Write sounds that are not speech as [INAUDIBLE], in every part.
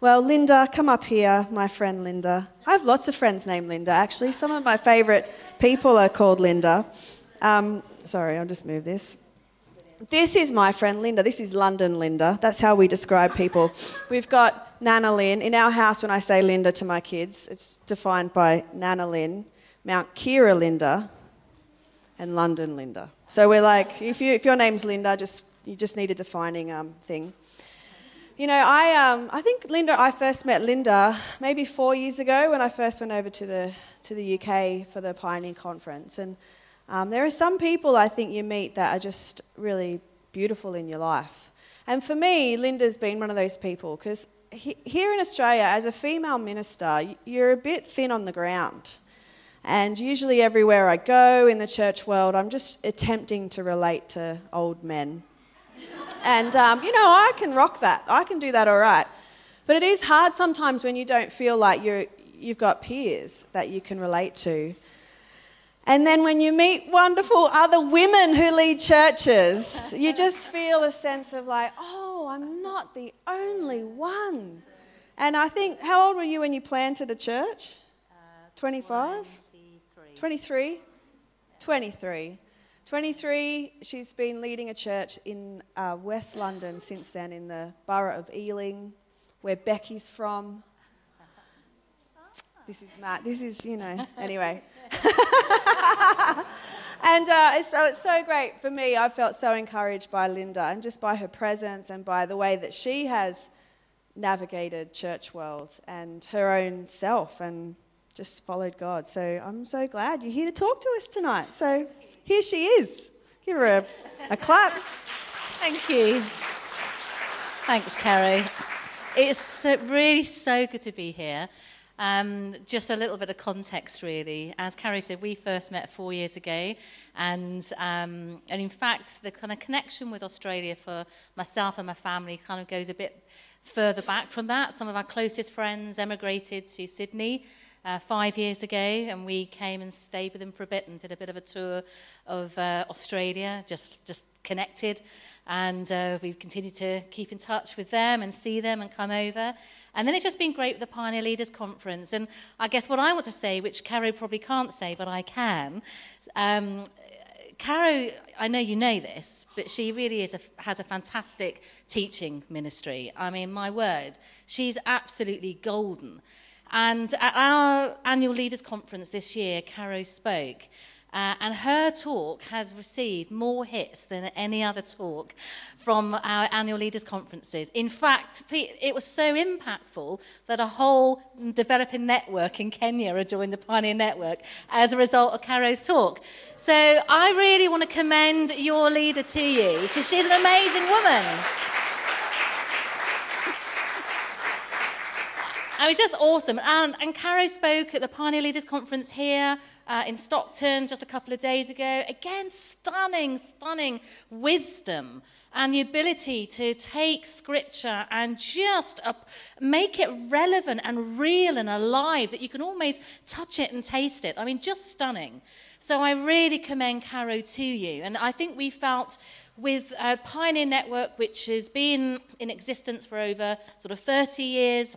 Well, Linda, come up here, my friend Linda. I have lots of friends named Linda, actually. Some of my favourite people are called Linda. Um, sorry, I'll just move this. This is my friend Linda. This is London Linda. That's how we describe people. We've got Nana Lynn. In our house, when I say Linda to my kids, it's defined by Nana Lynn, Mount Keira Linda, and London Linda. So we're like, if, you, if your name's Linda, just, you just need a defining um, thing. You know, I, um, I think Linda, I first met Linda maybe four years ago when I first went over to the, to the UK for the Pioneer Conference. And um, there are some people I think you meet that are just really beautiful in your life. And for me, Linda's been one of those people because he, here in Australia, as a female minister, you're a bit thin on the ground. And usually, everywhere I go in the church world, I'm just attempting to relate to old men. And, um, you know, I can rock that. I can do that all right. But it is hard sometimes when you don't feel like you're, you've got peers that you can relate to. And then when you meet wonderful other women who lead churches, you just feel a sense of like, oh, I'm not the only one. And I think, how old were you when you planted a church? 25? 23? 23. 23, she's been leading a church in uh, West London since then, in the borough of Ealing, where Becky's from. This is Matt. This is, you know, anyway. [LAUGHS] and uh, so it's so great for me. I felt so encouraged by Linda and just by her presence and by the way that she has navigated church world and her own self and just followed God. So I'm so glad you're here to talk to us tonight. So here she is. Give her a, a clap. Thank you. Thanks, Carrie. It's really so good to be here. Um, just a little bit of context, really. As Carrie said, we first met four years ago, and um, and in fact, the kind of connection with Australia for myself and my family kind of goes a bit further back from that. Some of our closest friends emigrated to Sydney uh, five years ago, and we came and stayed with them for a bit and did a bit of a tour of uh, Australia, just, just connected. And uh, we've continued to keep in touch with them and see them and come over. And then it's just been great with the Pioneer Leaders Conference. And I guess what I want to say, which Caro probably can't say, but I can, um, Caro, I know you know this, but she really is a, has a fantastic teaching ministry. I mean, my word, she's absolutely golden. And at our annual leaders conference this year, Caro spoke. Uh, and her talk has received more hits than any other talk from our annual leaders conferences. In fact, it was so impactful that a whole developing network in Kenya joined the Pioneer Network as a result of Caro's talk. So I really want to commend your leader to you because she's an amazing woman. It was just awesome. And, and Caro spoke at the Pioneer Leaders Conference here uh, in Stockton just a couple of days ago. Again, stunning, stunning wisdom and the ability to take scripture and just make it relevant and real and alive that you can almost touch it and taste it. I mean, just stunning. So I really commend Caro to you. And I think we felt with uh, Pioneer Network, which has been in existence for over sort of 30 years,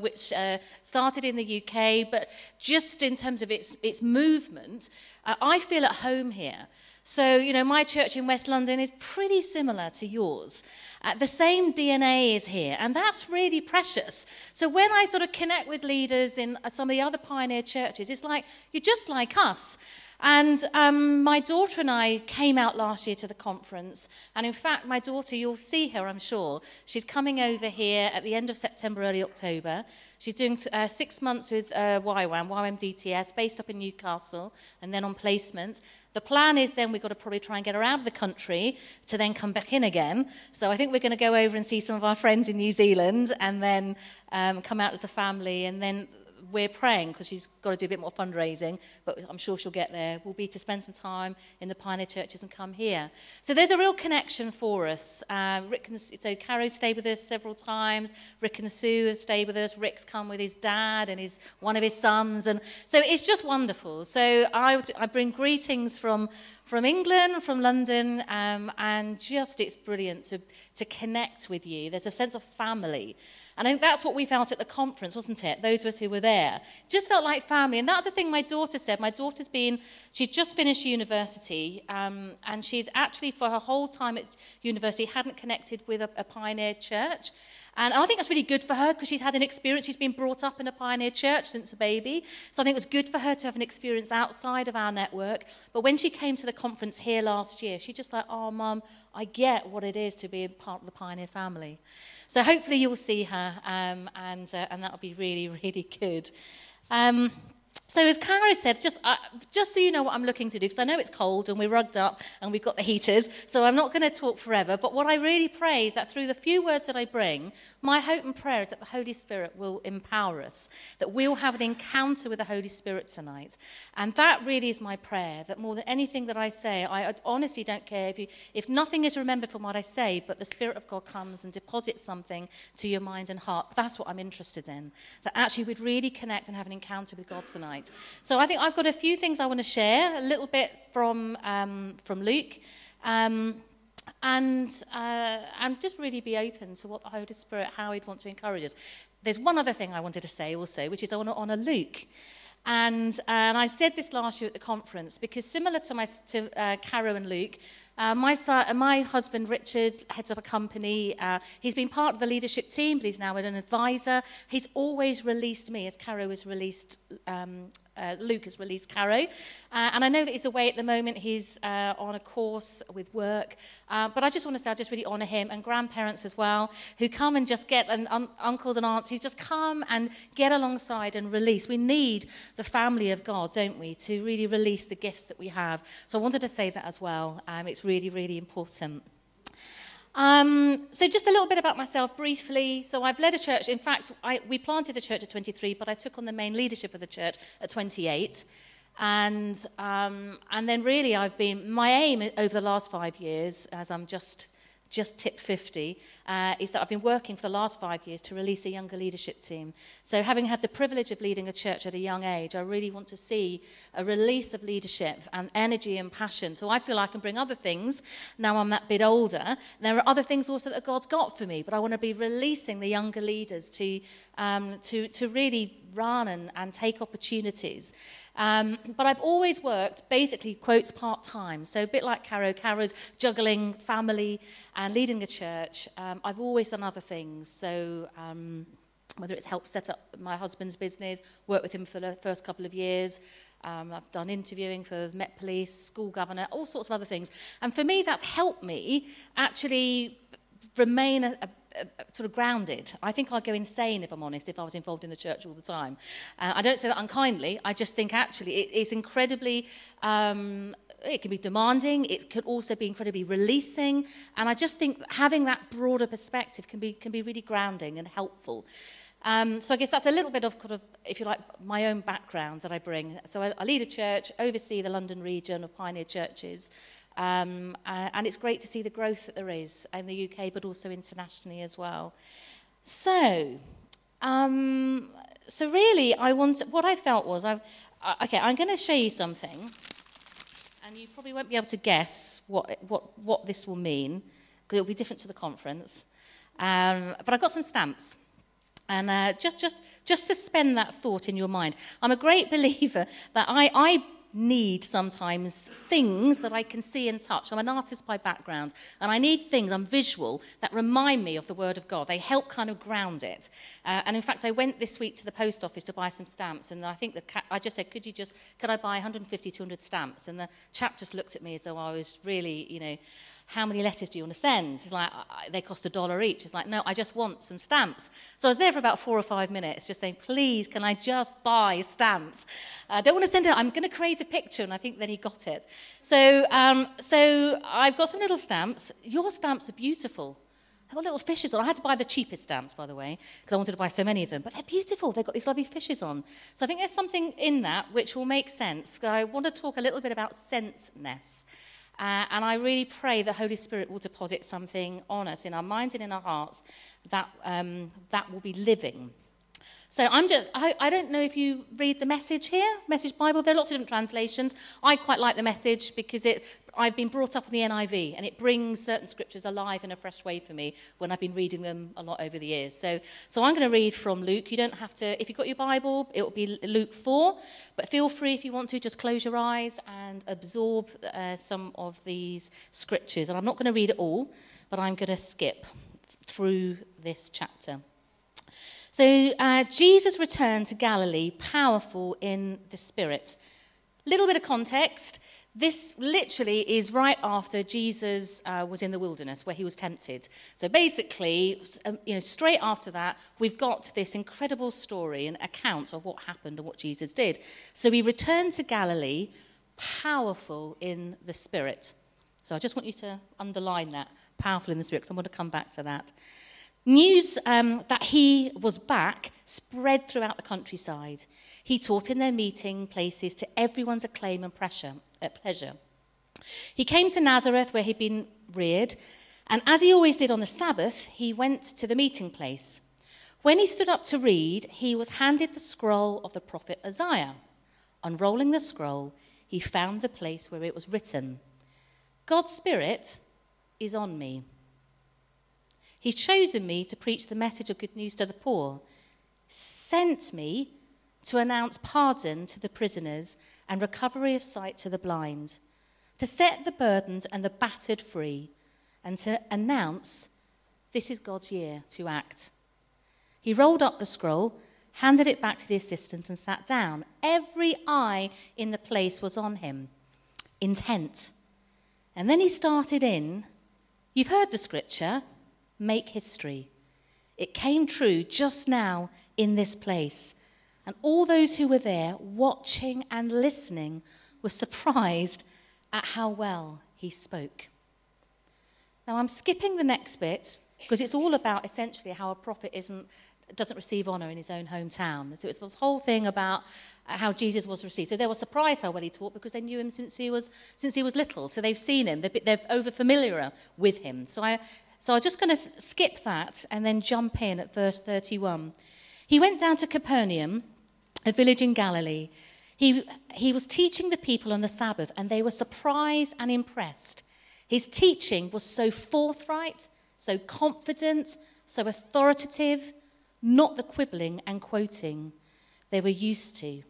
which uh, started in the UK, but just in terms of its, its movement, uh, I feel at home here. So, you know, my church in West London is pretty similar to yours. Uh, the same DNA is here, and that's really precious. So, when I sort of connect with leaders in uh, some of the other pioneer churches, it's like you're just like us. And um, my daughter and I came out last year to the conference. And in fact, my daughter, you'll see her, I'm sure. She's coming over here at the end of September, early October. She's doing uh, six months with uh, YWAM, YWAM DTS, based up in Newcastle, and then on placement. The plan is then we've got to probably try and get her out of the country to then come back in again. So I think we're going to go over and see some of our friends in New Zealand and then um, come out as a family. And then we're praying because she's got to do a bit more fundraising, but I'm sure she'll get there, will be to spend some time in the pioneer churches and come here. So there's a real connection for us. Uh, Rick and, so Caro stayed with us several times. Rick and Sue have stayed with us. Rick's come with his dad and his one of his sons, and so it's just wonderful. So I, I bring greetings from from England, from London, um, and just it's brilliant to, to connect with you. There's a sense of family. And I think that's what we felt at the conference, wasn't it? Those of us who were there. Just felt like family. And that's the thing my daughter said. My daughter's been, she's just finished university, um, and she'd actually, for her whole time at university, hadn't connected with a, a pioneer church. And I think that's really good for her because she's had an experience. She's been brought up in a pioneer church since a baby. So I think it was good for her to have an experience outside of our network. But when she came to the conference here last year, she just like, oh, mum, I get what it is to be part of the pioneer family. So hopefully you'll see her, um, and, uh, and that'll be really, [LAUGHS] really good. Um, so as Caro said, just, uh, just so you know what I'm looking to do, because I know it's cold and we're rugged up and we've got the heaters, so I'm not going to talk forever. But what I really pray is that through the few words that I bring, my hope and prayer is that the Holy Spirit will empower us, that we'll have an encounter with the Holy Spirit tonight. And that really is my prayer, that more than anything that I say, I honestly don't care if, you, if nothing is remembered from what I say, but the Spirit of God comes and deposits something to your mind and heart. That's what I'm interested in, that actually we'd really connect and have an encounter with God tonight tonight. So I think I've got a few things I want to share, a little bit from, um, from Luke. Um, and, uh, and just really be open to what the Holy Spirit, how He'd want to encourage us. There's one other thing I wanted to say also, which is I want to honour Luke. And, and I said this last year at the conference because similar to, my, to uh, Caro and Luke, uh, my, son, my husband Richard heads up a company. Uh, he's been part of the leadership team, but he's now an advisor. He's always released me, as Caro has released um, uh, Luke has released Caro. Uh, and I know that he's away at the moment. He's uh, on a course with work. Uh, but I just want to say I just really honour him and grandparents as well, who come and just get, and un- uncles and aunts who just come and get alongside and release. We need the family of God, don't we, to really release the gifts that we have. So I wanted to say that as well. Um, it's really, really important. Um, so just a little bit about myself briefly. So I've led a church. In fact, I, we planted the church at 23, but I took on the main leadership of the church at 28. And, um, and then really I've been, my aim over the last five years, as I'm just just tip 50, uh, is that I've been working for the last five years to release a younger leadership team. So, having had the privilege of leading a church at a young age, I really want to see a release of leadership and energy and passion. So, I feel I can bring other things now I'm that bit older. There are other things also that God's got for me, but I want to be releasing the younger leaders to, um, to, to really run and, and take opportunities. Um, but I've always worked basically, quotes, part time. So a bit like Caro, Caro's juggling family and leading a church. Um, I've always done other things. So um, whether it's helped set up my husband's business, worked with him for the first couple of years. Um, I've done interviewing for Met Police, school governor, all sorts of other things. And for me, that's helped me actually remain a, a sort of grounded. I think I'd go insane, if I'm honest, if I was involved in the church all the time. Uh, I don't say that unkindly. I just think actually it is incredibly. Um, it can be demanding, it could also be incredibly releasing, and I just think having that broader perspective can be, can be really grounding and helpful. Um, so I guess that's a little bit of, kind of, if you like, my own background that I bring. So I, I lead a church, oversee the London region of pioneer churches, Um, uh, and it's great to see the growth that there is in the UK, but also internationally as well. So, um, so really, I want what I felt was I've uh, okay. I'm going to show you something, and you probably won't be able to guess what what what this will mean because it'll be different to the conference. Um, but I've got some stamps. And uh, just, just, just suspend that thought in your mind. I'm a great [LAUGHS] believer that I, I need sometimes things that I can see and touch. I'm an artist by background, and I need things, I'm visual, that remind me of the Word of God. They help kind of ground it. Uh, and in fact, I went this week to the post office to buy some stamps, and I think the I just said, could you just, could I buy 150, 200 stamps? And the chap just looked at me as though I was really, you know, how many letters do you want to send? He's like, they cost a dollar each. He's like, no, I just want some stamps. So I was there for about four or five minutes, just saying, please, can I just buy stamps? I don't want to send it. I'm going to create a picture. And I think then he got it. So, um, so I've got some little stamps. Your stamps are beautiful. They've got little fishes on. I had to buy the cheapest stamps, by the way, because I wanted to buy so many of them. But they're beautiful. They've got these lovely fishes on. So I think there's something in that which will make sense. I want to talk a little bit about sentness. Uh, and I really pray the Holy Spirit will deposit something on us in our minds and in our hearts that, um, that will be living. So I'm just, I, I don't know if you read the message here, Message Bible. There are lots of different translations. I quite like the message because it, I've been brought up in the NIV and it brings certain scriptures alive in a fresh way for me when I've been reading them a lot over the years. So, so I'm going to read from Luke. You don't have to, if you've got your Bible, it will be Luke 4. But feel free if you want to, just close your eyes and absorb uh, some of these scriptures. And I'm not going to read it all, but I'm going to skip through this chapter. So uh, Jesus returned to Galilee, powerful in the Spirit. Little bit of context. This literally is right after Jesus uh, was in the wilderness where he was tempted. So basically, um, you know, straight after that, we've got this incredible story and account of what happened and what Jesus did. So he returned to Galilee, powerful in the Spirit. So I just want you to underline that, powerful in the Spirit, because I'm going to come back to that. News um, that he was back spread throughout the countryside. He taught in their meeting places to everyone's acclaim and pressure, uh, pleasure. He came to Nazareth, where he'd been reared, and as he always did on the Sabbath, he went to the meeting place. When he stood up to read, he was handed the scroll of the prophet Isaiah. Unrolling the scroll, he found the place where it was written God's Spirit is on me He's chosen me to preach the message of good news to the poor, sent me to announce pardon to the prisoners and recovery of sight to the blind, to set the burdened and the battered free, and to announce this is God's year to act. He rolled up the scroll, handed it back to the assistant, and sat down. Every eye in the place was on him, intent. And then he started in. You've heard the scripture make history. It came true just now in this place. And all those who were there, watching and listening, were surprised at how well he spoke. Now, I'm skipping the next bit because it's all about essentially how a prophet isn't, doesn't receive honor in his own hometown. So it's this whole thing about uh, how Jesus was received. So they were surprised how well he taught because they knew him since he was, since he was little. So they've seen him, they're, they're over familiar with him. So I so I'm just going to skip that and then jump in at verse 31. He went down to Capernaum, a village in Galilee. He, he was teaching the people on the Sabbath, and they were surprised and impressed. His teaching was so forthright, so confident, so authoritative, not the quibbling and quoting they were used to.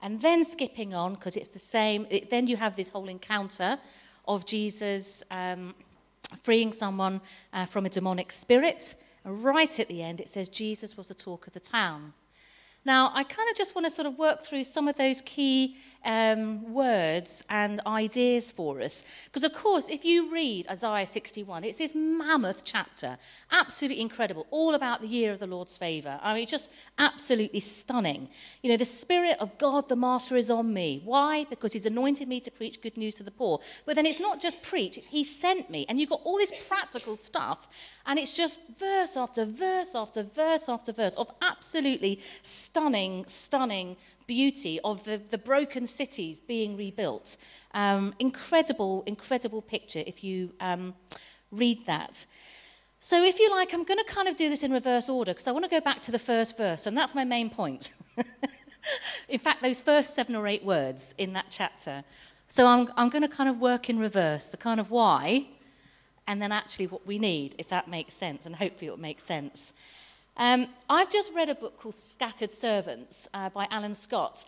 And then skipping on, because it's the same, it, then you have this whole encounter of Jesus. Um, freeing someone uh, from a demonic spirit. And right at the end, it says Jesus was the talk of the town. Now, I kind of just want to sort of work through some of those key um, words and ideas for us. Because, of course, if you read Isaiah 61, it's this mammoth chapter, absolutely incredible, all about the year of the Lord's favour. I mean, just absolutely stunning. You know, the Spirit of God, the Master, is on me. Why? Because He's anointed me to preach good news to the poor. But then it's not just preach, He sent me. And you've got all this practical stuff, and it's just verse after verse after verse after verse of absolutely stunning, stunning beauty of the, the broken cities being rebuilt. Um, incredible, incredible picture if you um, read that. So, if you like, I'm going to kind of do this in reverse order because I want to go back to the first verse, and that's my main point. [LAUGHS] in fact, those first seven or eight words in that chapter. So, I'm, I'm going to kind of work in reverse the kind of why, and then actually what we need, if that makes sense, and hopefully it will make sense. Um, I've just read a book called Scattered Servants uh, by Alan Scott.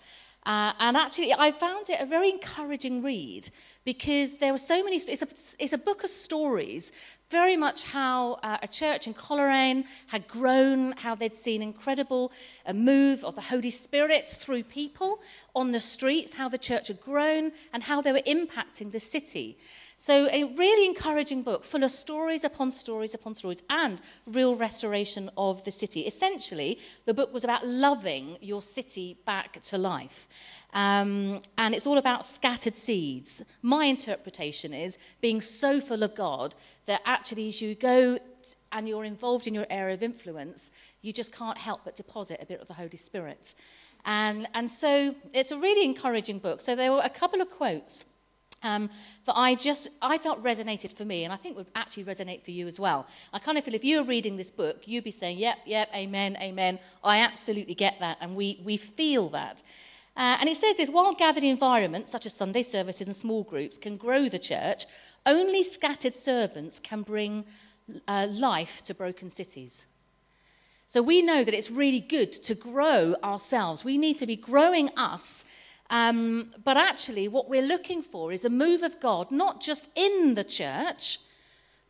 Uh, and actually, I found it a very encouraging read because there were so many. It's a, it's a book of stories, very much how uh, a church in Coleraine had grown, how they'd seen incredible a uh, move of the Holy Spirit through people on the streets, how the church had grown, and how they were impacting the city. So, a really encouraging book full of stories upon stories upon stories and real restoration of the city. Essentially, the book was about loving your city back to life. Um, and it's all about scattered seeds. My interpretation is being so full of God that actually, as you go and you're involved in your area of influence, you just can't help but deposit a bit of the Holy Spirit. And, and so it's a really encouraging book. So there were a couple of quotes um, that I just I felt resonated for me, and I think would actually resonate for you as well. I kind of feel if you were reading this book, you'd be saying, "Yep, yep, amen, amen." I absolutely get that, and we we feel that. Uh, and it says this: while gathered environments such as Sunday services and small groups can grow the church, only scattered servants can bring uh, life to broken cities. So we know that it's really good to grow ourselves. We need to be growing us um, but actually, what we're looking for is a move of God, not just in the church,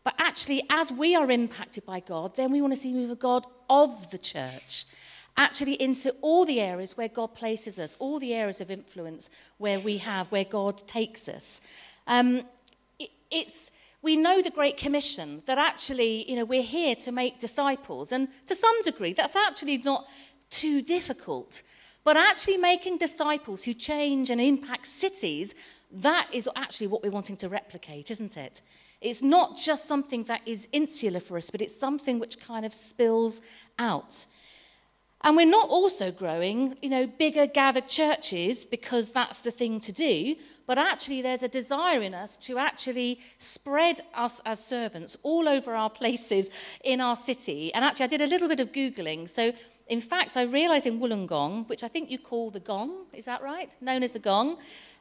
but actually, as we are impacted by God, then we want to see a move of God of the church. Actually, into all the areas where God places us, all the areas of influence where we have, where God takes us. Um, it, it's, we know the Great Commission that actually, you know, we're here to make disciples. And to some degree, that's actually not too difficult. But actually making disciples who change and impact cities, that is actually what we're wanting to replicate, isn't it? It's not just something that is insular for us, but it's something which kind of spills out. And we're not also growing, you know, bigger gathered churches because that's the thing to do, but actually there's a desire in us to actually spread us as servants all over our places in our city. And actually I did a little bit of Googling. So in fact, I realised in Wollongong, which I think you call the Gong, is that right? Known as the Gong.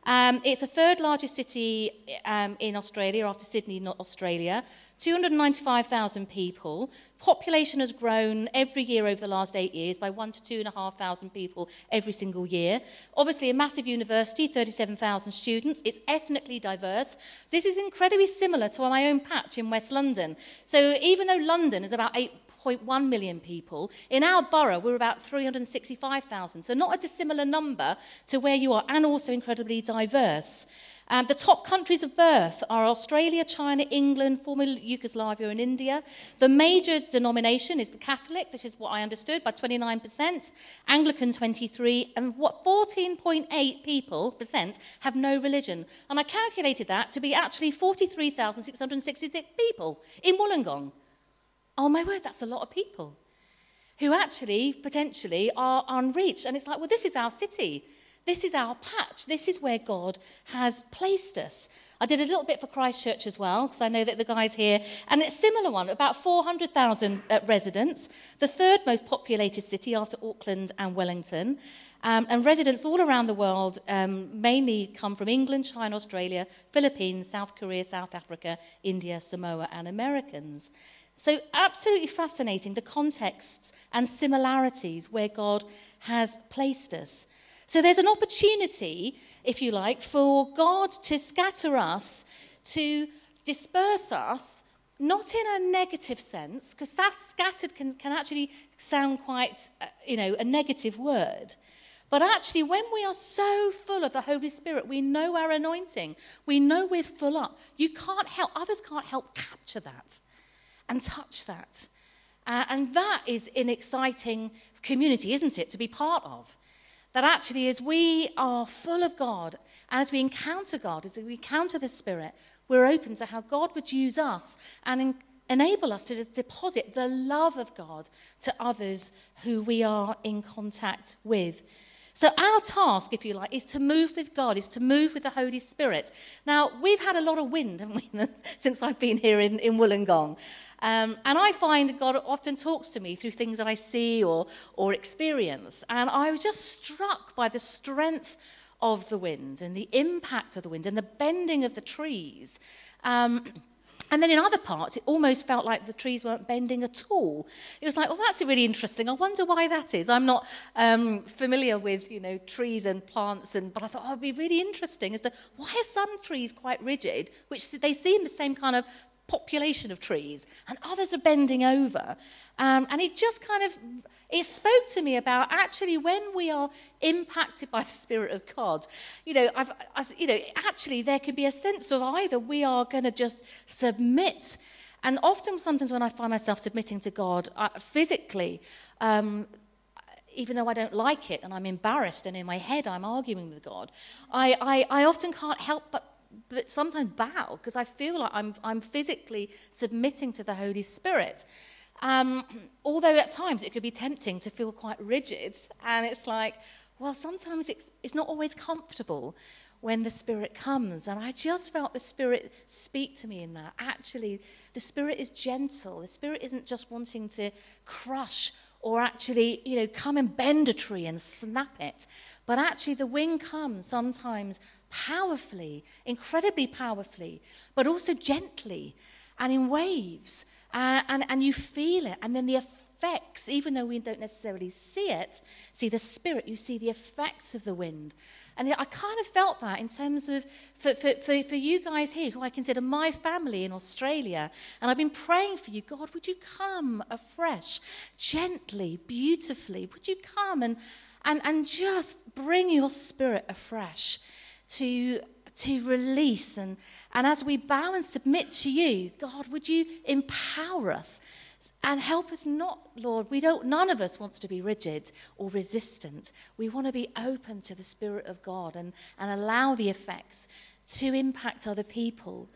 Um, it's the third largest city um, in Australia after Sydney, not Australia. 295,000 people. Population has grown every year over the last eight years by one to two and a half thousand people every single year. Obviously, a massive university, 37,000 students. It's ethnically diverse. This is incredibly similar to my own patch in West London. So even though London is about eight 0.1 million people. In our borough, we're about 365,000. So not a dissimilar number to where you are, and also incredibly diverse. Um, the top countries of birth are Australia, China, England, former Yugoslavia, and India. The major denomination is the Catholic, this is what I understood, by 29%, Anglican 23, and what 14.8 people percent have no religion. And I calculated that to be actually 43,666 people in Wollongong. Oh my word, that's a lot of people who actually potentially are unreached. And it's like, well, this is our city. This is our patch. This is where God has placed us. I did a little bit for Christchurch as well, because I know that the guys here, and it's a similar one, about 400,000 uh, residents, the third most populated city after Auckland and Wellington. Um, and residents all around the world um, mainly come from England, China, Australia, Philippines, South Korea, South Africa, India, Samoa, and Americans. So, absolutely fascinating the contexts and similarities where God has placed us. So, there's an opportunity, if you like, for God to scatter us, to disperse us, not in a negative sense, because that scattered can, can actually sound quite, uh, you know, a negative word. But actually, when we are so full of the Holy Spirit, we know our anointing, we know we're full up. You can't help, others can't help capture that and touch that. Uh, and that is an exciting community, isn't it, to be part of? That actually, as we are full of God, and as we encounter God, as we encounter the Spirit, we're open to how God would use us and en- enable us to deposit the love of God to others who we are in contact with. So, our task, if you like, is to move with God, is to move with the Holy Spirit. Now, we've had a lot of wind, haven't we, [LAUGHS] since I've been here in, in Wollongong. Um, and I find God often talks to me through things that I see or, or experience. And I was just struck by the strength of the wind and the impact of the wind and the bending of the trees. Um, and then in other parts, it almost felt like the trees weren't bending at all. It was like, oh, that's really interesting. I wonder why that is. I'm not um, familiar with, you know, trees and plants, and but I thought oh, it'd be really interesting as to why are some trees quite rigid, which they seem the same kind of population of trees, and others are bending over. Um, and it just kind of it spoke to me about actually when we are impacted by the Spirit of God, you know, I've, I, you know, actually there can be a sense of either we are going to just submit, and often sometimes when I find myself submitting to God I, physically. Um, even though I don't like it and I'm embarrassed and in my head I'm arguing with God, I, I, I often can't help but but sometimes bow because I feel like I'm, I'm physically submitting to the Holy Spirit. Um, although at times it could be tempting to feel quite rigid, and it's like, well, sometimes it's, it's not always comfortable when the Spirit comes. And I just felt the Spirit speak to me in that. Actually, the Spirit is gentle. The Spirit isn't just wanting to crush or actually, you know, come and bend a tree and snap it. But actually, the wind comes sometimes powerfully, incredibly powerfully, but also gently and in waves. Uh, and, and you feel it. And then the effects, even though we don't necessarily see it, see the spirit, you see the effects of the wind. And I kind of felt that in terms of, for, for, for, for you guys here, who I consider my family in Australia, and I've been praying for you, God, would you come afresh, gently, beautifully? Would you come and, and, and just bring your spirit afresh to to release and, and as we bow and submit to you god would you empower us and help us not, Lord. We don't, none of us wants to be rigid or resistant. We want to be open to the Spirit of God and, and allow the effects to impact other people.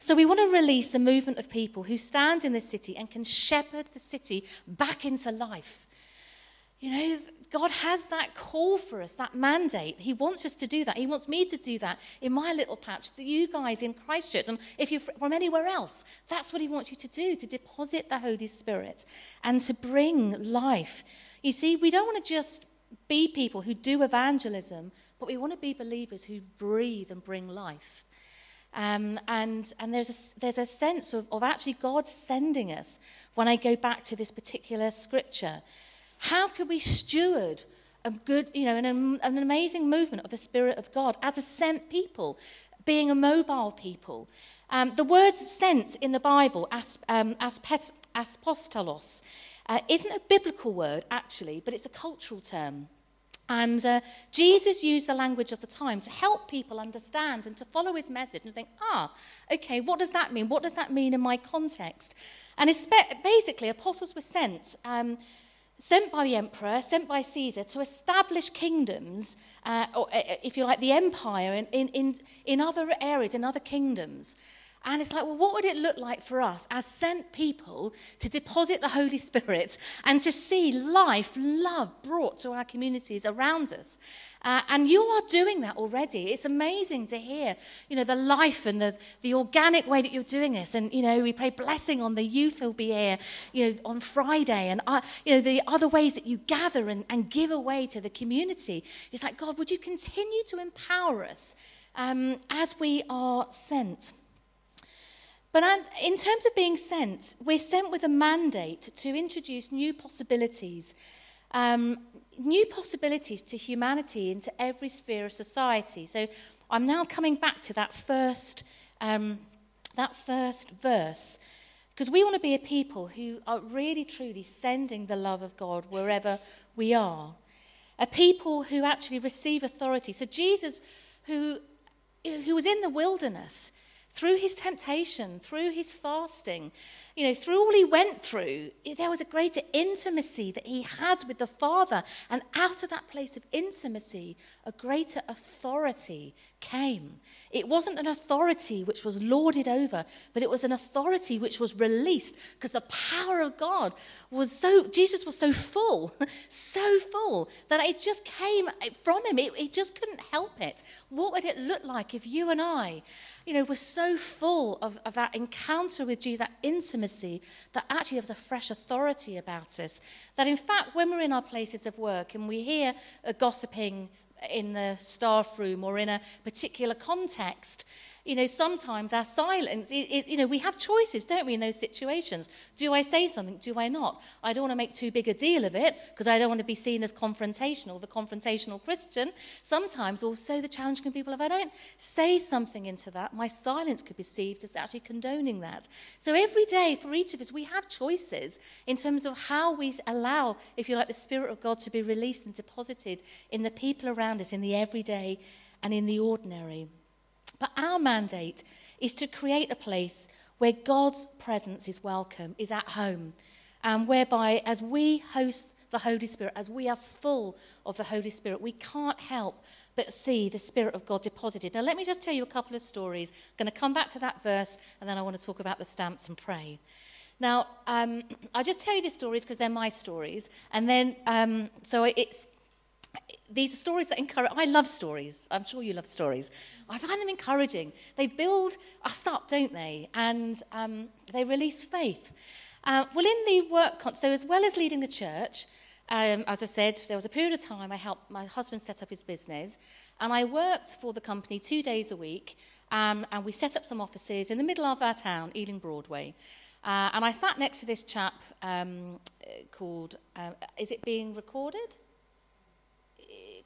So we want to release a movement of people who stand in the city and can shepherd the city back into life. You know, God has that call for us, that mandate. He wants us to do that. He wants me to do that in my little patch, that you guys in Christchurch, and if you're from anywhere else, that's what He wants you to do to deposit the Holy Spirit and to bring life. You see, we don't want to just be people who do evangelism, but we want to be believers who breathe and bring life. Um, and and there's, a, there's a sense of, of actually God sending us when I go back to this particular scripture. How could we steward a good, you know, an, an amazing movement of the Spirit of God as a sent people, being a mobile people? Um, the word sent in the Bible, as, um, aspes, apostolos, uh, isn't a biblical word actually, but it's a cultural term. And uh, Jesus used the language of the time to help people understand and to follow his message and think, ah, okay, what does that mean? What does that mean in my context? And basically, apostles were sent um, sent by the emperor, sent by Caesar to establish kingdoms, uh, or uh, if you like, the empire in, in, in, in other areas, in other kingdoms. And it's like, well, what would it look like for us as sent people to deposit the Holy Spirit and to see life, love brought to our communities around us? Uh, and you are doing that already. It's amazing to hear, you know, the life and the, the organic way that you're doing this. And, you know, we pray blessing on the youth who'll be here, you know, on Friday. And, uh, you know, the other ways that you gather and, and give away to the community. It's like, God, would you continue to empower us um, as we are sent? But in terms of being sent, we're sent with a mandate to introduce new possibilities, um, new possibilities to humanity into every sphere of society. So I'm now coming back to that first, um, that first verse, because we want to be a people who are really truly sending the love of God wherever we are, a people who actually receive authority. So Jesus, who, who was in the wilderness through his temptation, through his fasting, you know, through all he went through, there was a greater intimacy that he had with the Father. And out of that place of intimacy, a greater authority came. It wasn't an authority which was lorded over, but it was an authority which was released because the power of God was so, Jesus was so full, [LAUGHS] so full, that it just came from him. It, just couldn't help it. What would it look like if you and I, you know, were so full of, of that encounter with Jesus, that intimacy, that actually there was a fresh authority about us? That in fact, when we're in our places of work and we hear a gossiping in the staff room or in a particular context, you know, sometimes our silence, it, it, you know, we have choices, don't we, in those situations? Do I say something? Do I not? I don't want to make too big a deal of it because I don't want to be seen as confrontational, the confrontational Christian. Sometimes also the challenge can be, well, if I don't say something into that, my silence could be perceived as actually condoning that. So every day for each of us, we have choices in terms of how we allow, if you like, the Spirit of God to be released and deposited in the people around us, in the everyday and in the ordinary. But our mandate is to create a place where God's presence is welcome, is at home, and whereby as we host the Holy Spirit, as we are full of the Holy Spirit, we can't help but see the Spirit of God deposited. Now, let me just tell you a couple of stories. I'm going to come back to that verse, and then I want to talk about the stamps and pray. Now, um, I'll just tell you the stories because they're my stories. And then, um, so it's these are stories that encourage. I love stories. I'm sure you love stories. I find them encouraging. They build us up, don't they? And um, they release faith. Uh, well, in the work, con- so as well as leading the church, um, as I said, there was a period of time I helped my husband set up his business, and I worked for the company two days a week, um, and we set up some offices in the middle of our town, Ealing Broadway. Uh, and I sat next to this chap um, called, uh, is it being recorded?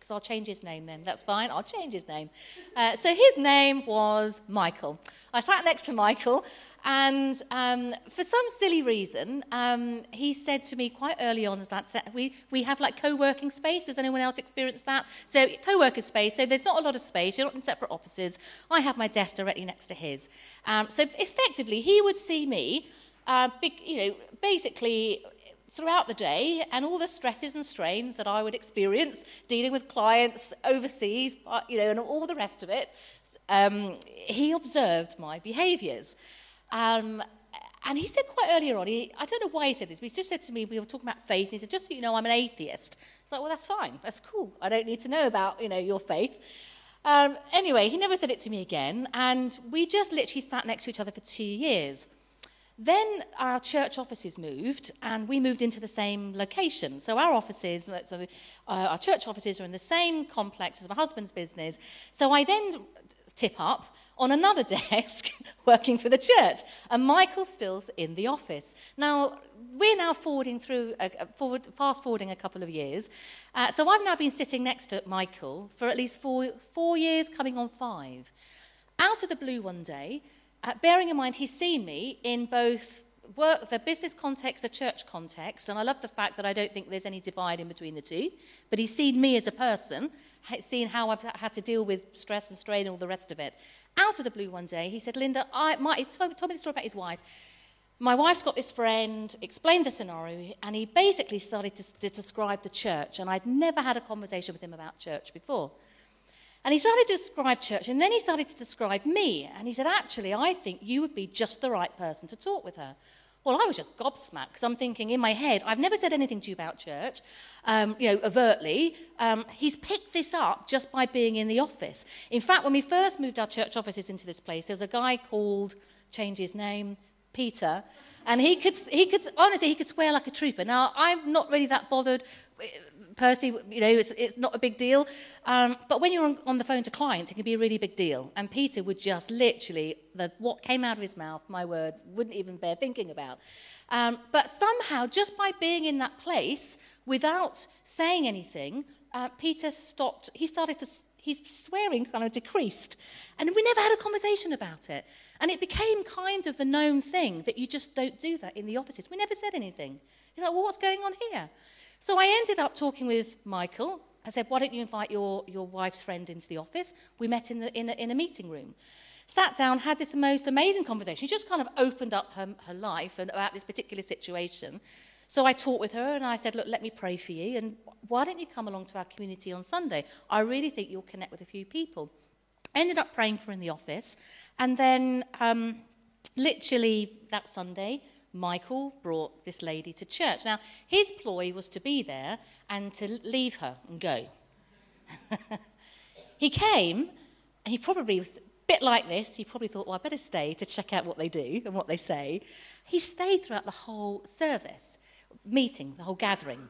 Because I'll change his name then. That's fine. I'll change his name. Uh, so his name was Michael. I sat next to Michael, and um, for some silly reason, um, he said to me quite early on, that we, we have like co-working space. Does anyone else experience that? So co-worker space. So there's not a lot of space. You're not in separate offices. I have my desk directly next to his. Um, so effectively, he would see me, uh, big, you know, basically throughout the day and all the stresses and strains that I would experience dealing with clients overseas, uh, you know, and all the rest of it, um, he observed my behaviours. Um, and he said quite earlier on, he, I don't know why he said this, but he just said to me, we were talking about faith, and he said, just so you know, I'm an atheist. It's like, well, that's fine. That's cool. I don't need to know about, you know, your faith. Um, anyway, he never said it to me again, and we just literally sat next to each other for two years. Then our church offices moved, and we moved into the same location. So our offices, so uh, our church offices are in the same complex as my husband's business. So I then tip up on another [LAUGHS] desk working for the church, and Michael still's in the office. Now, we're now forwarding through, forward, fast forwarding a couple of years. Uh, so I've now been sitting next to Michael for at least four, four years, coming on five. Out of the blue one day, uh, bearing in mind he's seen me in both work, the business context, the church context, and I love the fact that I don't think there's any divide in between the two, but he's seen me as a person, seen how I've had to deal with stress and strain and all the rest of it. Out of the blue one day, he said, Linda, I, my, he told, told me the story about his wife. My wife's got this friend, explained the scenario, and he basically started to, to describe the church, and I'd never had a conversation with him about church before. And he started to describe church, and then he started to describe me. And he said, Actually, I think you would be just the right person to talk with her. Well, I was just gobsmacked because I'm thinking in my head, I've never said anything to you about church, um, you know, overtly. Um, he's picked this up just by being in the office. In fact, when we first moved our church offices into this place, there was a guy called, change his name, Peter, and he could, he could, honestly, he could swear like a trooper. Now, I'm not really that bothered Percy, you know, it's, it's not a big deal. Um, but when you're on, on the phone to clients, it can be a really big deal. And Peter would just literally, the, what came out of his mouth, my word, wouldn't even bear thinking about. Um, but somehow, just by being in that place without saying anything, uh, Peter stopped. He started to, his swearing kind of decreased. And we never had a conversation about it. And it became kind of the known thing that you just don't do that in the offices. We never said anything. He's like, well, what's going on here? So I ended up talking with Michael. I said, why don't you invite your, your wife's friend into the office? We met in, the, in, a, in a meeting room. Sat down, had this most amazing conversation. She just kind of opened up her, her life and about this particular situation. So I talked with her and I said, look, let me pray for you. And why don't you come along to our community on Sunday? I really think you'll connect with a few people. Ended up praying for her in the office. And then um, literally that Sunday, Michael brought this lady to church. Now, his ploy was to be there and to leave her and go. [LAUGHS] he came, and he probably was a bit like this. He probably thought, well, I better stay to check out what they do and what they say. He stayed throughout the whole service, meeting, the whole gathering.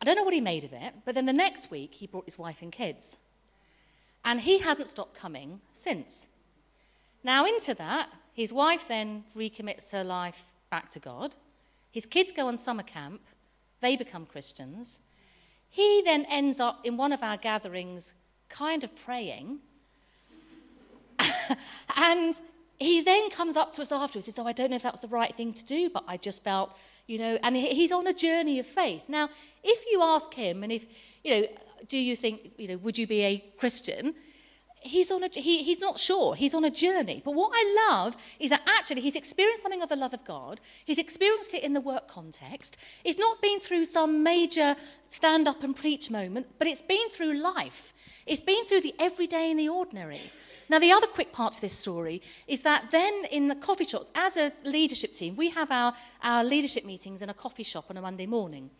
I don't know what he made of it, but then the next week he brought his wife and kids. And he hadn't stopped coming since. Now, into that, his wife then recommits her life back to God. His kids go on summer camp, they become Christians. He then ends up in one of our gatherings, kind of praying. [LAUGHS] and he then comes up to us afterwards and says, Oh, I don't know if that was the right thing to do, but I just felt, you know, and he's on a journey of faith. Now, if you ask him, and if, you know, do you think, you know, would you be a Christian? He's, on a, he, he's not sure. He's on a journey. But what I love is that actually he's experienced something of the love of God. He's experienced it in the work context. It's not been through some major stand up and preach moment, but it's been through life. It's been through the everyday and the ordinary. Now, the other quick part to this story is that then in the coffee shops, as a leadership team, we have our, our leadership meetings in a coffee shop on a Monday morning.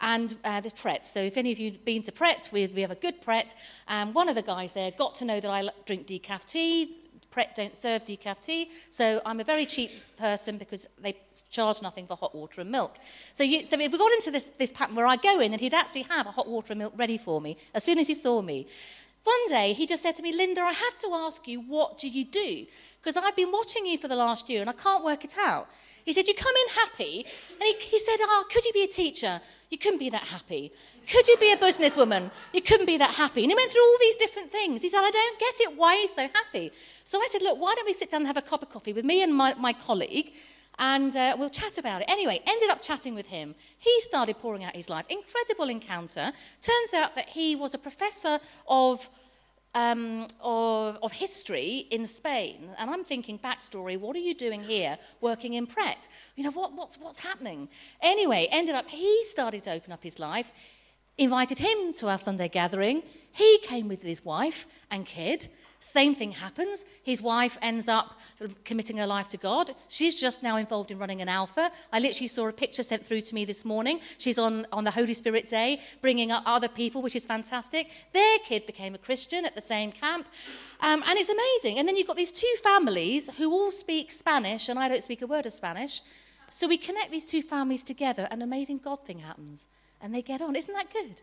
And uh, the Pret. So if any of you have been to Pret, we, we have a good Pret. And one of the guys there got to know that I drink decaf tea. Pret don't serve decaf tea, so I'm a very cheap person because they charge nothing for hot water and milk. So, you, so we got into this, this pattern where I go in and he'd actually have a hot water and milk ready for me as soon as he saw me. One day he just said to me, Linda, I have to ask you, what do you do? Because I've been watching you for the last year and I can't work it out. He said, You come in happy. And he, he said, Oh, could you be a teacher? You couldn't be that happy. Could you be a businesswoman? You couldn't be that happy. And he went through all these different things. He said, I don't get it. Why are you so happy? So I said, Look, why don't we sit down and have a cup of coffee with me and my, my colleague? And uh, we'll chat about it. Anyway, ended up chatting with him. He started pouring out his life. Incredible encounter. Turns out that he was a professor of um, of, of history in Spain. And I'm thinking, backstory, what are you doing here working in Pret? You know, what, what's, what's happening? Anyway, ended up, he started to open up his life, invited him to our Sunday gathering. He came with his wife and kid. Same thing happens. His wife ends up committing her life to God. She's just now involved in running an alpha. I literally saw a picture sent through to me this morning. She's on, on the Holy Spirit Day, bringing up other people, which is fantastic. Their kid became a Christian at the same camp. Um, and it's amazing. And then you've got these two families who all speak Spanish, and I don't speak a word of Spanish. So we connect these two families together, and an amazing God thing happens. And they get on. Isn't that good?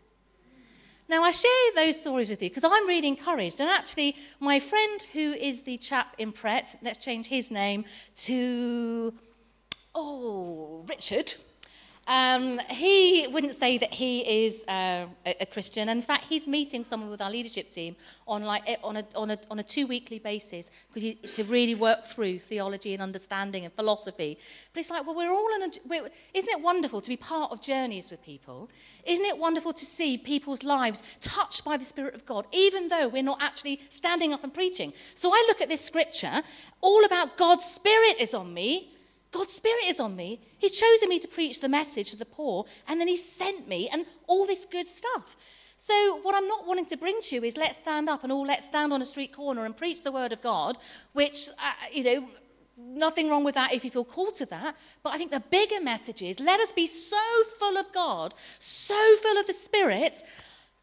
Now, I share those stories with you because I'm really encouraged. And actually, my friend who is the chap in Pret, let's change his name to, oh, Richard. Um, he wouldn't say that he is uh, a, a Christian. In fact, he's meeting someone with our leadership team on, like, eh, on a, on a, on a two weekly basis to really work through theology and understanding and philosophy. But it's like, well, we're all in a. We're, isn't it wonderful to be part of journeys with people? Isn't it wonderful to see people's lives touched by the Spirit of God, even though we're not actually standing up and preaching? So I look at this scripture, all about God's Spirit is on me. God's Spirit is on me. He's chosen me to preach the message to the poor, and then He sent me, and all this good stuff. So, what I'm not wanting to bring to you is let's stand up and all let's stand on a street corner and preach the word of God, which, uh, you know, nothing wrong with that if you feel called to that. But I think the bigger message is let us be so full of God, so full of the Spirit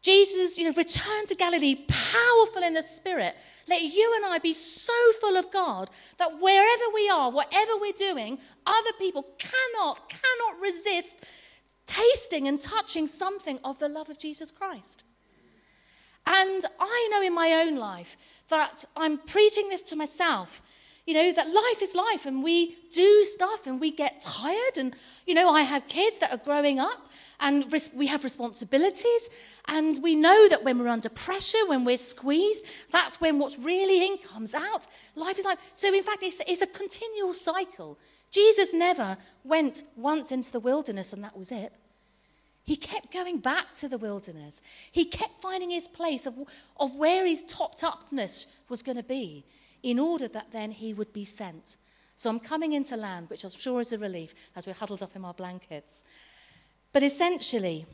Jesus, you know, returned to Galilee powerful in the Spirit. Let you and I be so full of God that wherever we are, whatever we're doing, other people cannot, cannot resist tasting and touching something of the love of Jesus Christ. And I know in my own life that I'm preaching this to myself you know, that life is life and we do stuff and we get tired. And, you know, I have kids that are growing up and we have responsibilities. And we know that when we're under pressure, when we're squeezed, that's when what's really in comes out. Life is like, So, in fact, it's, it's a continual cycle. Jesus never went once into the wilderness and that was it. He kept going back to the wilderness. He kept finding his place of, of where his topped upness was going to be in order that then he would be sent. So I'm coming into land, which I'm sure is a relief as we're huddled up in our blankets. But essentially,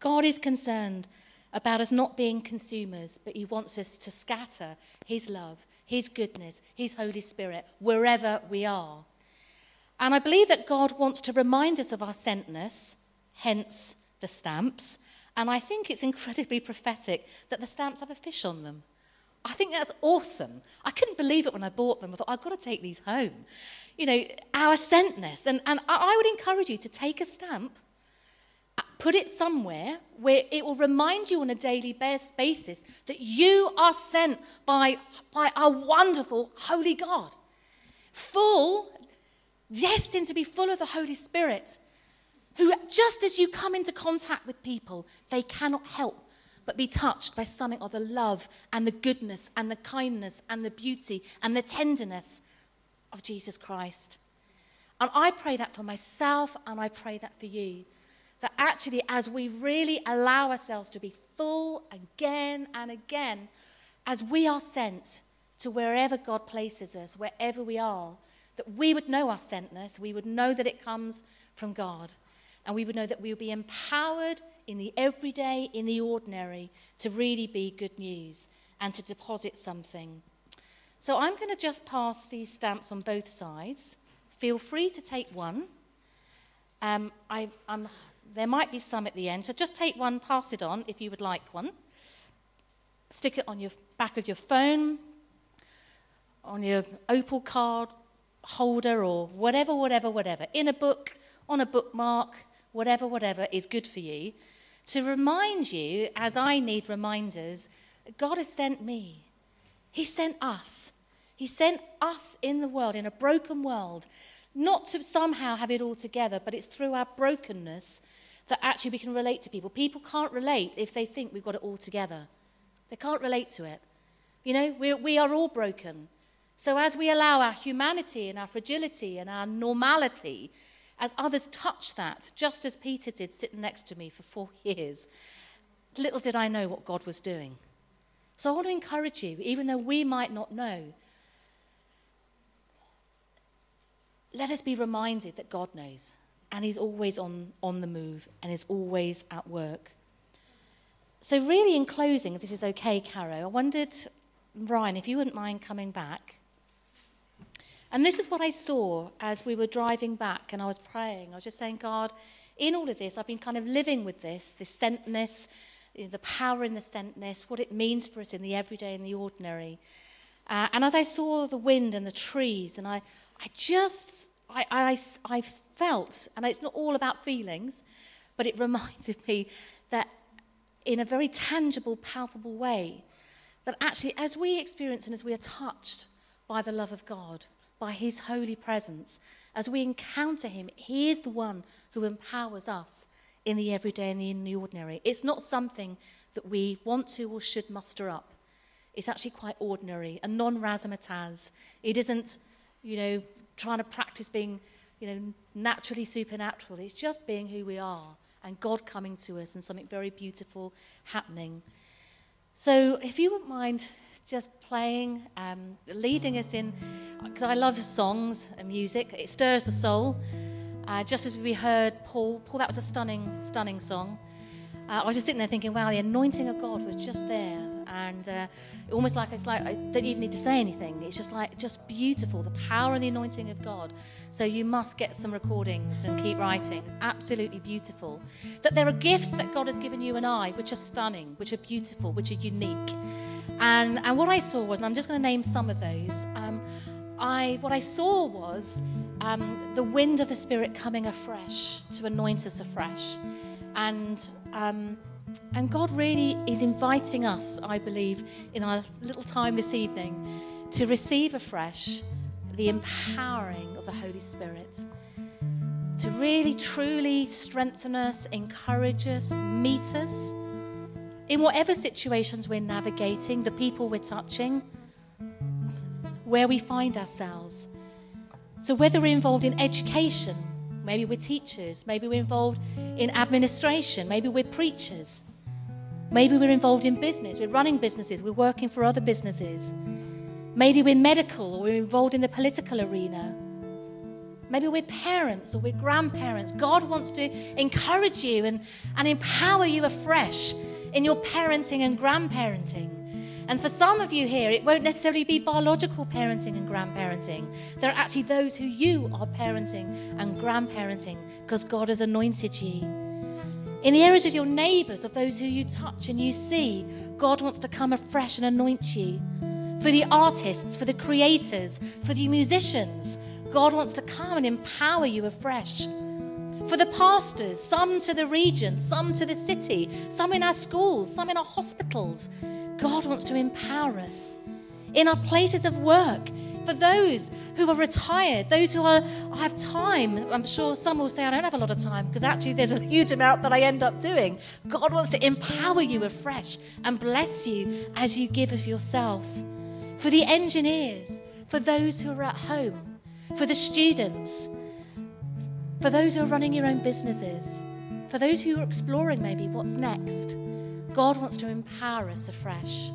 God is concerned about us not being consumers, but He wants us to scatter His love, His goodness, His Holy Spirit wherever we are. And I believe that God wants to remind us of our sentness, hence the stamps. And I think it's incredibly prophetic that the stamps have a fish on them. I think that's awesome. I couldn't believe it when I bought them. I thought, I've got to take these home. You know, our sentness. And, and I would encourage you to take a stamp, put it somewhere where it will remind you on a daily basis that you are sent by, by our wonderful, holy God. Full, destined to be full of the Holy Spirit, who, just as you come into contact with people, they cannot help but be touched by something of the love and the goodness and the kindness and the beauty and the tenderness of Jesus Christ. And I pray that for myself and I pray that for you. That actually, as we really allow ourselves to be full again and again, as we are sent to wherever God places us, wherever we are, that we would know our sentness, we would know that it comes from God. And we would know that we would be empowered in the everyday, in the ordinary, to really be good news and to deposit something. So I'm going to just pass these stamps on both sides. Feel free to take one. Um, I, am There might be some at the end. So just take one, pass it on if you would like one. Stick it on your back of your phone, on your Opal card holder, or whatever, whatever, whatever. In a book, on a bookmark, whatever, whatever is good for you. To remind you, as I need reminders, God has sent me. He sent us. He sent us in the world, in a broken world, not to somehow have it all together, but it's through our brokenness that actually we can relate to people. People can't relate if they think we've got it all together. They can't relate to it. You know, we're, we are all broken. So as we allow our humanity and our fragility and our normality, as others touch that, just as Peter did sitting next to me for four [LAUGHS] years, little did I know what God was doing. So I want to encourage you, even though we might not know, let us be reminded that God knows and He's always on, on the move and is always at work. So, really, in closing, if this is okay, Caro, I wondered, Ryan, if you wouldn't mind coming back. And this is what I saw as we were driving back and I was praying. I was just saying, God, in all of this, I've been kind of living with this, this sentness, the power in the sentness, what it means for us in the everyday and the ordinary. Uh, and as I saw the wind and the trees, and I, I just, I, I, I felt, and it's not all about feelings, but it [LAUGHS] reminded me that in a very tangible, palpable way, that actually as we experience and as we are touched by the love of God, by His holy presence, as we encounter Him, He is the one who empowers us in the everyday and in the ordinary. It's not something that we want to or should muster up. It's actually quite ordinary, a non razzmatazz. It isn't, you know, trying to practice being, you know, naturally supernatural. It's just being who we are and God coming to us and something very beautiful happening. So, if you wouldn't mind just playing, um, leading us in, because I love songs and music, it stirs the soul. Uh, just as we heard Paul, Paul, that was a stunning, stunning song. Uh, I was just sitting there thinking, wow, the anointing of God was just there and uh, almost like it's like I don't even need to say anything. It's just like just beautiful, the power and the anointing of God. So you must get some recordings and keep writing. Absolutely beautiful. That there are gifts that God has given you and I, which are stunning, which are beautiful, which are unique. And and what I saw was, and I'm just going to name some of those. Um, I what I saw was um, the wind of the Spirit coming afresh to anoint us afresh, and. Um, and God really is inviting us, I believe, in our little time this evening to receive afresh the empowering of the Holy Spirit. To really, truly strengthen us, encourage us, meet us in whatever situations we're navigating, the people we're touching, where we find ourselves. So, whether we're involved in education, maybe we're teachers, maybe we're involved in administration, maybe we're preachers, Maybe we're involved in business, we're running businesses, we're working for other businesses. Maybe we're medical or we're involved in the political arena. Maybe we're parents or we're grandparents. God wants to encourage you and, and empower you afresh in your parenting and grandparenting. And for some of you here, it won't necessarily be biological parenting and grandparenting. There are actually those who you are parenting and grandparenting because God has anointed you. In the areas of your neighbors, of those who you touch and you see, God wants to come afresh and anoint you. For the artists, for the creators, for the musicians, God wants to come and empower you afresh. For the pastors, some to the region, some to the city, some in our schools, some in our hospitals, God wants to empower us. In our places of work, for those who are retired, those who are, have time. I'm sure some will say, I don't have a lot of time because actually there's a huge amount that I end up doing. God wants to empower you afresh and bless you as you give of yourself. For the engineers, for those who are at home, for the students, for those who are running your own businesses, for those who are exploring maybe what's next. God wants to empower us afresh.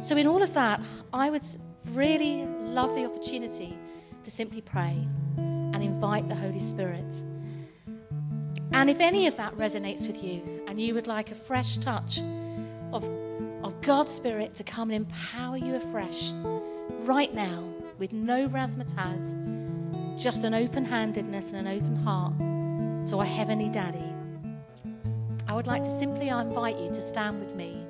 So, in all of that, I would really love the opportunity to simply pray and invite the Holy Spirit. And if any of that resonates with you and you would like a fresh touch of, of God's Spirit to come and empower you afresh right now with no razzmatazz, just an open handedness and an open heart to our Heavenly Daddy, I would like to simply invite you to stand with me.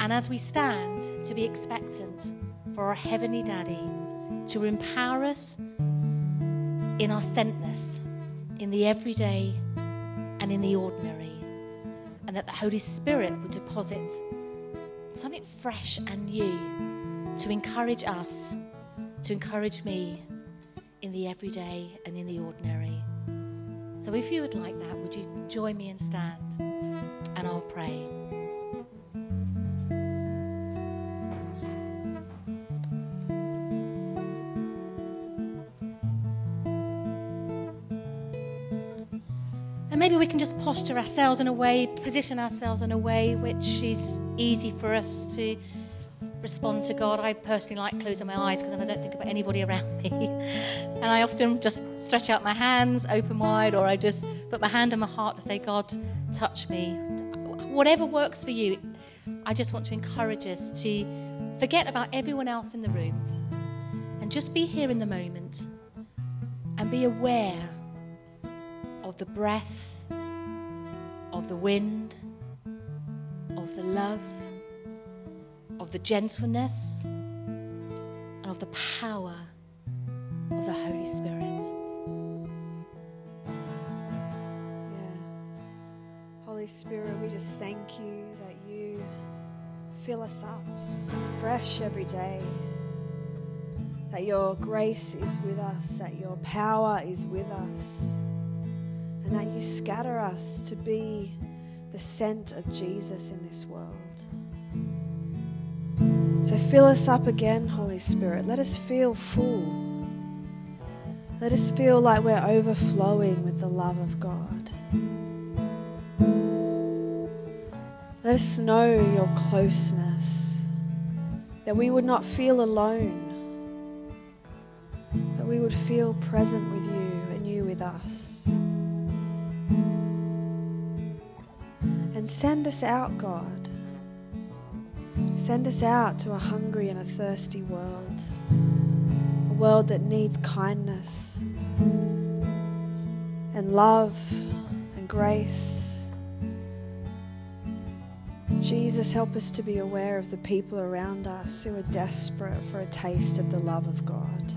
And as we stand, to be expectant for our Heavenly Daddy to empower us in our sentness, in the everyday and in the ordinary. And that the Holy Spirit would deposit something fresh and new to encourage us, to encourage me in the everyday and in the ordinary. So if you would like that, would you join me and stand? And I'll pray. We can just posture ourselves in a way, position ourselves in a way which is easy for us to respond to God. I personally like closing my eyes because then I don't think about anybody around me. [LAUGHS] and I often just stretch out my hands open wide, or I just put my hand on my heart to say, God, touch me. Whatever works for you, I just want to encourage us to forget about everyone else in the room and just be here in the moment and be aware of the breath, of the wind, of the love, of the gentleness, and of the power of the Holy Spirit. Yeah. Holy Spirit, we just thank you that you fill us up fresh every day. That your grace is with us, that your power is with us and that you scatter us to be the scent of Jesus in this world. So fill us up again, Holy Spirit. Let us feel full. Let us feel like we're overflowing with the love of God. Let us know your closeness, that we would not feel alone, that we would feel present with you Send us out, God. Send us out to a hungry and a thirsty world, a world that needs kindness and love and grace. Jesus, help us to be aware of the people around us who are desperate for a taste of the love of God.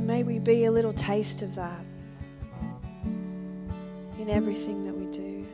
May we be a little taste of that in everything that we do.